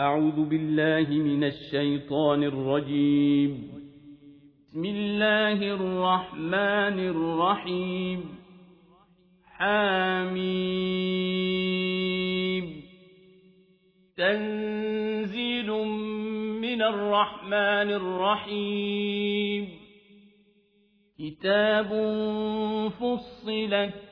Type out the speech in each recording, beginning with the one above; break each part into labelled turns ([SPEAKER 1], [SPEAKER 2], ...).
[SPEAKER 1] أعوذ بالله من الشيطان الرجيم بسم الله الرحمن الرحيم حميم تنزيل من الرحمن الرحيم كتاب فصلت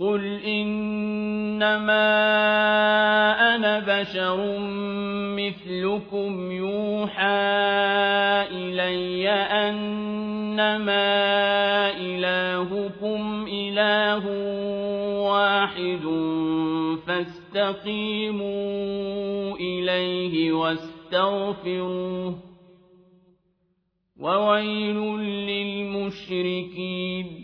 [SPEAKER 1] قُلْ إِنَّمَا أَنَا بَشَرٌ مِثْلُكُمْ يُوحَىٰ إِلَيَّ أَنَّمَا إِلَٰهُكُمْ إِلَٰهٌ وَاحِدٌ فَاسْتَقِيمُوا إِلَيْهِ وَاسْتَغْفِرُوهُ ۗ وَوَيْلٌ لِّلْمُشْرِكِينَ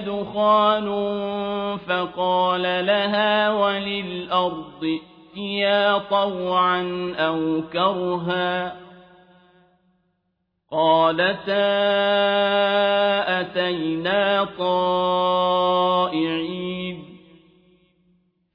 [SPEAKER 1] دخان فقال لها وللأرض ائتيا طوعا أو كرها قالتا أتينا طائعين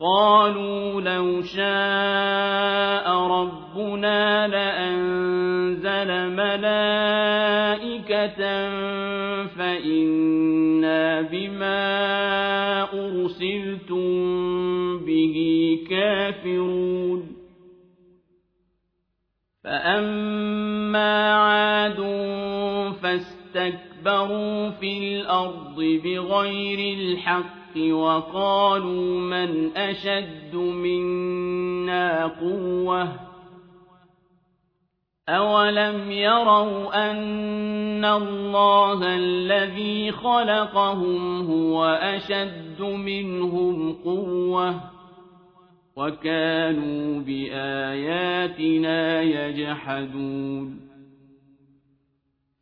[SPEAKER 1] قالوا لو شاء ربنا لأنزل ملائكة فإنا بما أرسلتم به كافرون فأما عاد فاستكبروا في الأرض بغير الحق الْحَقِّ وَقَالُوا مَنْ أَشَدُّ مِنَّا قُوَّةً أَوَلَمْ يَرَوْا أَنَّ اللَّهَ الَّذِي خَلَقَهُمْ هُوَ أَشَدُّ مِنْهُمْ قُوَّةً وَكَانُوا بِآيَاتِنَا يَجْحَدُونَ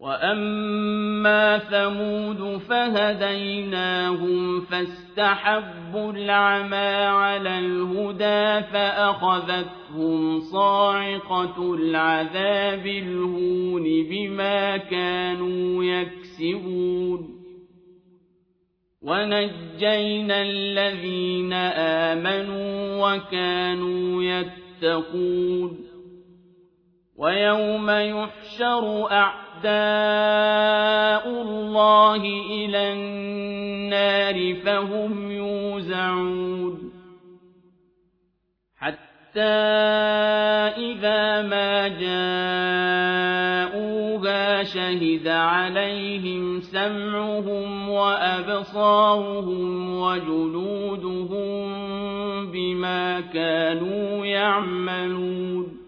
[SPEAKER 1] وأما ثمود فهديناهم فاستحبوا العمى على الهدى فأخذتهم صاعقة العذاب الهون بما كانوا يكسبون ونجينا الذين آمنوا وكانوا يتقون ويوم يحشر أعلم أَعْدَاءُ اللَّهِ إِلَى النَّارِ فَهُمْ يُوزَعُونَ حَتَّى إِذَا مَا جَاءُوهَا شَهِدَ عَلَيْهِمْ سَمْعُهُمْ وَأَبْصَارُهُمْ وَجُلُودُهُمْ بِمَا كَانُوا يَعْمَلُونَ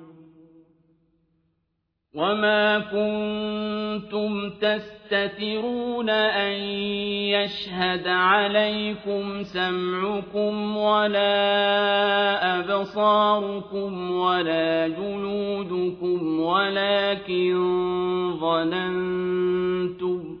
[SPEAKER 1] وما كنتم تستترون أن يشهد عليكم سمعكم ولا أبصاركم ولا جلودكم ولكن ظننتم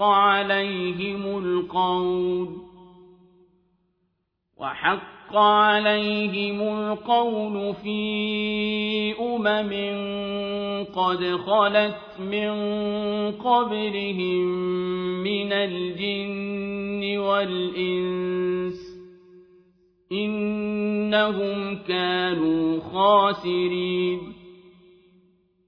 [SPEAKER 1] وحق عليهم القول وحق عليهم القول في أمم قد خلت من قبلهم من الجن والإنس إنهم كانوا خاسرين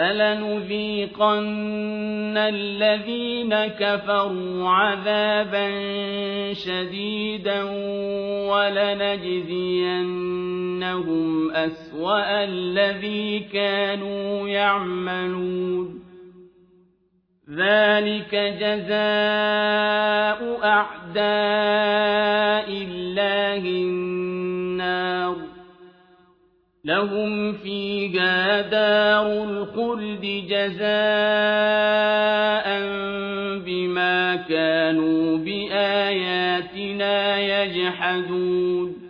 [SPEAKER 1] فلنذيقن الذين كفروا عذابا شديدا ولنجزينهم أسوأ الذي كانوا يعملون ذلك جزاء أعداء الله النار لهم فيها دار الخلد جزاء بما كانوا بآياتنا يجحدون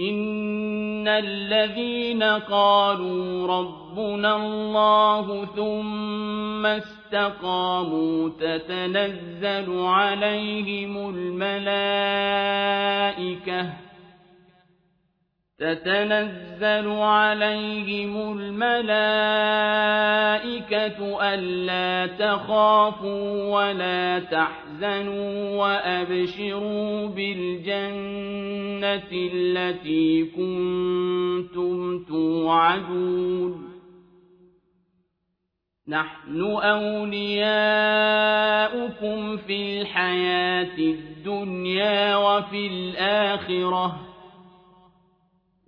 [SPEAKER 1] إِنَّ الَّذِينَ قَالُوا رَبُّنَا اللَّهُ ثُمَّ اسْتَقَامُوا تَتَنَزَّلُ عَلَيْهِمُ الْمَلَائِكَةُ تتنزل عليهم الملائكة ألا تخافوا ولا تحزنوا تَحْزَنُوا وَأَبْشِرُوا بِالْجَنَّةِ الَّتِي كُنتُمْ تُوعَدُونَ نحن أولياؤكم في الحياة الدنيا وفي الآخرة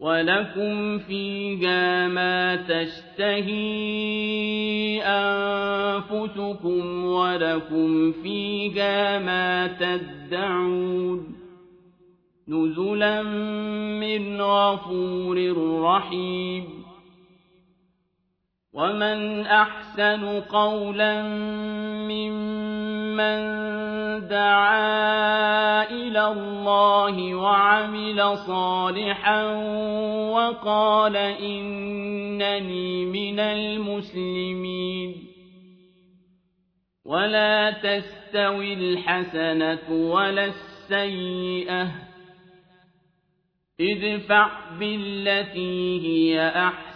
[SPEAKER 1] ولكم فيها ما تشتهي أنفسكم ولكم فيها ما تدعون نزلا من غفور رحيم ومن أحسن قولا ممن دعا إلى الله وعمل صالحا وقال إنني من المسلمين ولا تستوي الحسنة ولا السيئة ادفع بالتي هي أحسن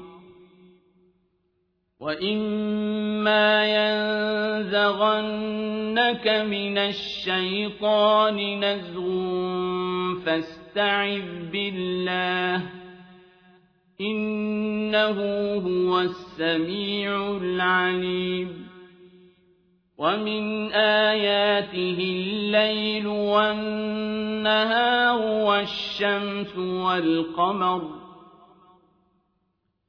[SPEAKER 1] وَإِمَّا يَنزَغَنَّكَ مِنَ الشَّيْطَانِ نَزْغٌ فَاسْتَعِذْ بِاللَّهِ ۚ إِنَّهُ هُوَ السَّمِيعُ الْعَلِيمُ وَمِنْ آيَاتِهِ اللَّيْلُ وَالنَّهَارُ وَالشَّمْسُ وَالْقَمَرُ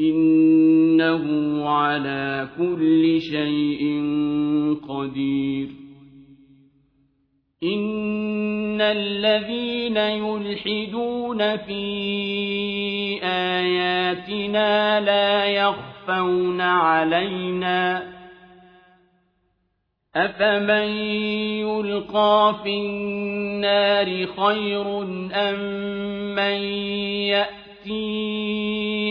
[SPEAKER 1] إِنَّهُ عَلَى كُلِّ شَيْءٍ قَدِيرٌ إِنَّ الَّذِينَ يُلْحِدُونَ فِي آيَاتِنَا لَا يَخْفَوْنَ عَلَيْنَا أَفَمَن يُلْقَىٰ فِي النَّارِ خَيْرٌ أَم مَّن يَأْتِي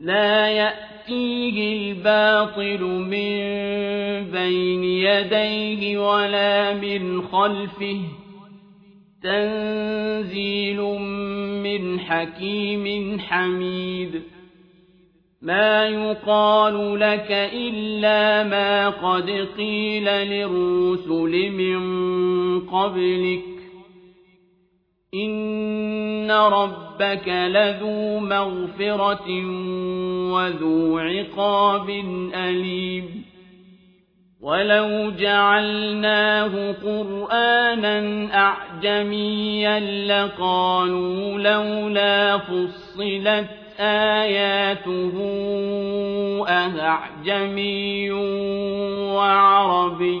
[SPEAKER 1] لَا يَأْتِيهِ الْبَاطِلُ مِن بَيْنِ يَدَيْهِ وَلَا مِنْ خَلْفِهِ تَنزِيلٌ مِّنْ حَكِيمٍ حَمِيدٍ مَا يُقَالُ لَكَ إِلَّا مَا قَدْ قِيلَ لِلرُّسُلِ مِن قَبْلِكَ إن ربك لذو مغفرة وذو عقاب أليم ولو جعلناه قرآنا أعجميا لقالوا لولا فصلت آياته أعجمي وعربي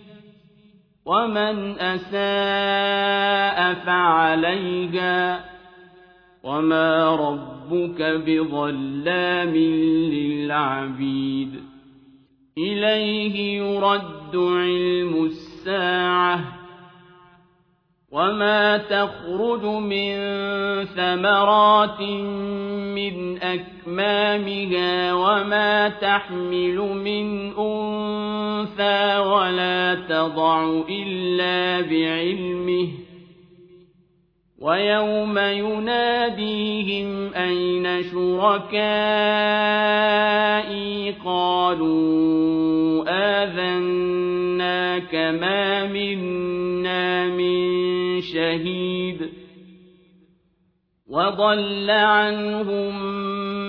[SPEAKER 1] وَمَنْ أَسَاءَ فَعَلَيْهَا ۖ وَمَا رَبُّكَ بِظَلَّامٍ لِّلْعَبِيدِ إِلَيْهِ يُرَدُّ عِلْمُ السَّاعَةِ وما تخرج من ثمرات من أكمامها وما تحمل من أنثى ولا تضع إلا بعلمه ويوم يناديهم أين شركائي قالوا آذنا كما منا من شهيد وضل عنهم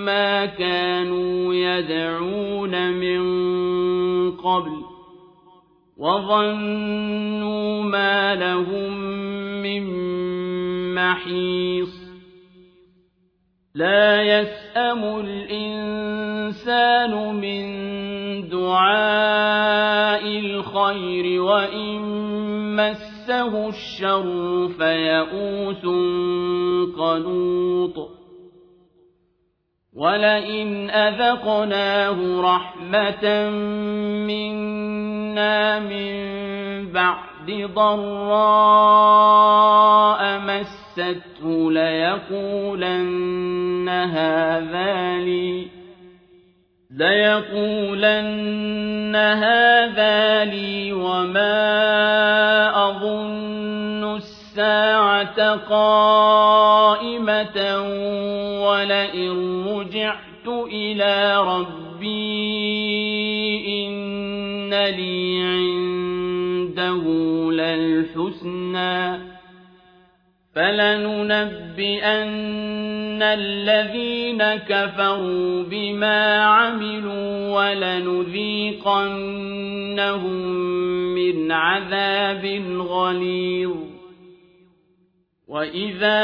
[SPEAKER 1] ما كانوا يدعون من قبل وظنوا ما لهم من محيص لا يسأم الإنسان من دعاء الخير وإن مس مسه الشر فيئوس قنوط ولئن أذقناه رحمة منا من بعد ضراء مسته ليقولن هذا لي لَيَقُولَنَّ هَٰذَا لِي وَمَا أَظُنُّ السَّاعَةَ قَائِمَةً وَلَئِن رُّجِعْتُ إِلَىٰ رَبِّي إِنَّ لِي عِندَهُ لَلْحُسْنَىٰ ۚ فَلَنُنَبِّئَنَّ لَنُذِيقَنَّ الَّذِينَ كَفَرُوا بِمَا عَمِلُوا وَلَنُذِيقَنَّهُم مِّنْ عَذَابٍ غَلِيظٍ وَإِذَا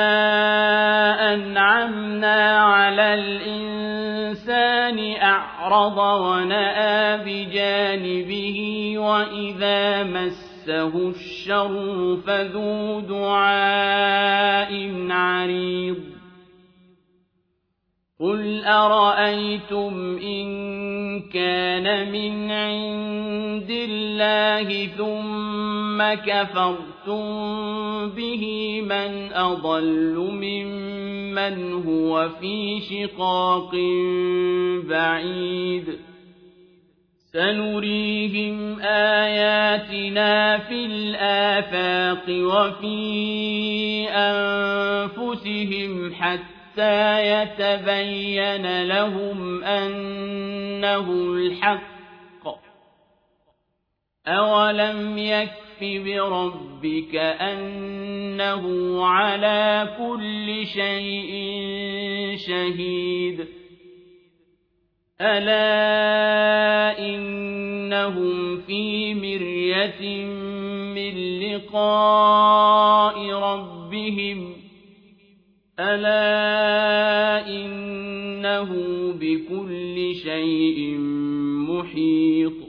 [SPEAKER 1] أَنْعَمْنَا عَلَى الْإِنسَانِ أَعْرَضَ وَنَأَىٰ بِجَانِبِهِ وَإِذَا مَسَّهُ مَسَّهُ الشَّرُّ فَذُو دُعَاءٍ عَرِيضٍ قل أرأيتم إن كان من عند الله ثم كفرتم به من أضل ممن هو في شقاق بعيد سنريهم آياتنا في الآفاق وفي أنفسهم حتى حَتَّى يَتَبَيَّنَ لَهُمْ أَنَّهُ الْحَقُّ أَوَلَمْ يَكْفِ بِرَبِّكَ أَنَّهُ عَلَى كُلِّ شَيْءٍ شَهِيدٌ أَلَا إِنَّهُمْ فِي مِرْيَةٍ مِّن لِّقَاءِ رَبِّهِمْ ألا إنه بكل شيء محيط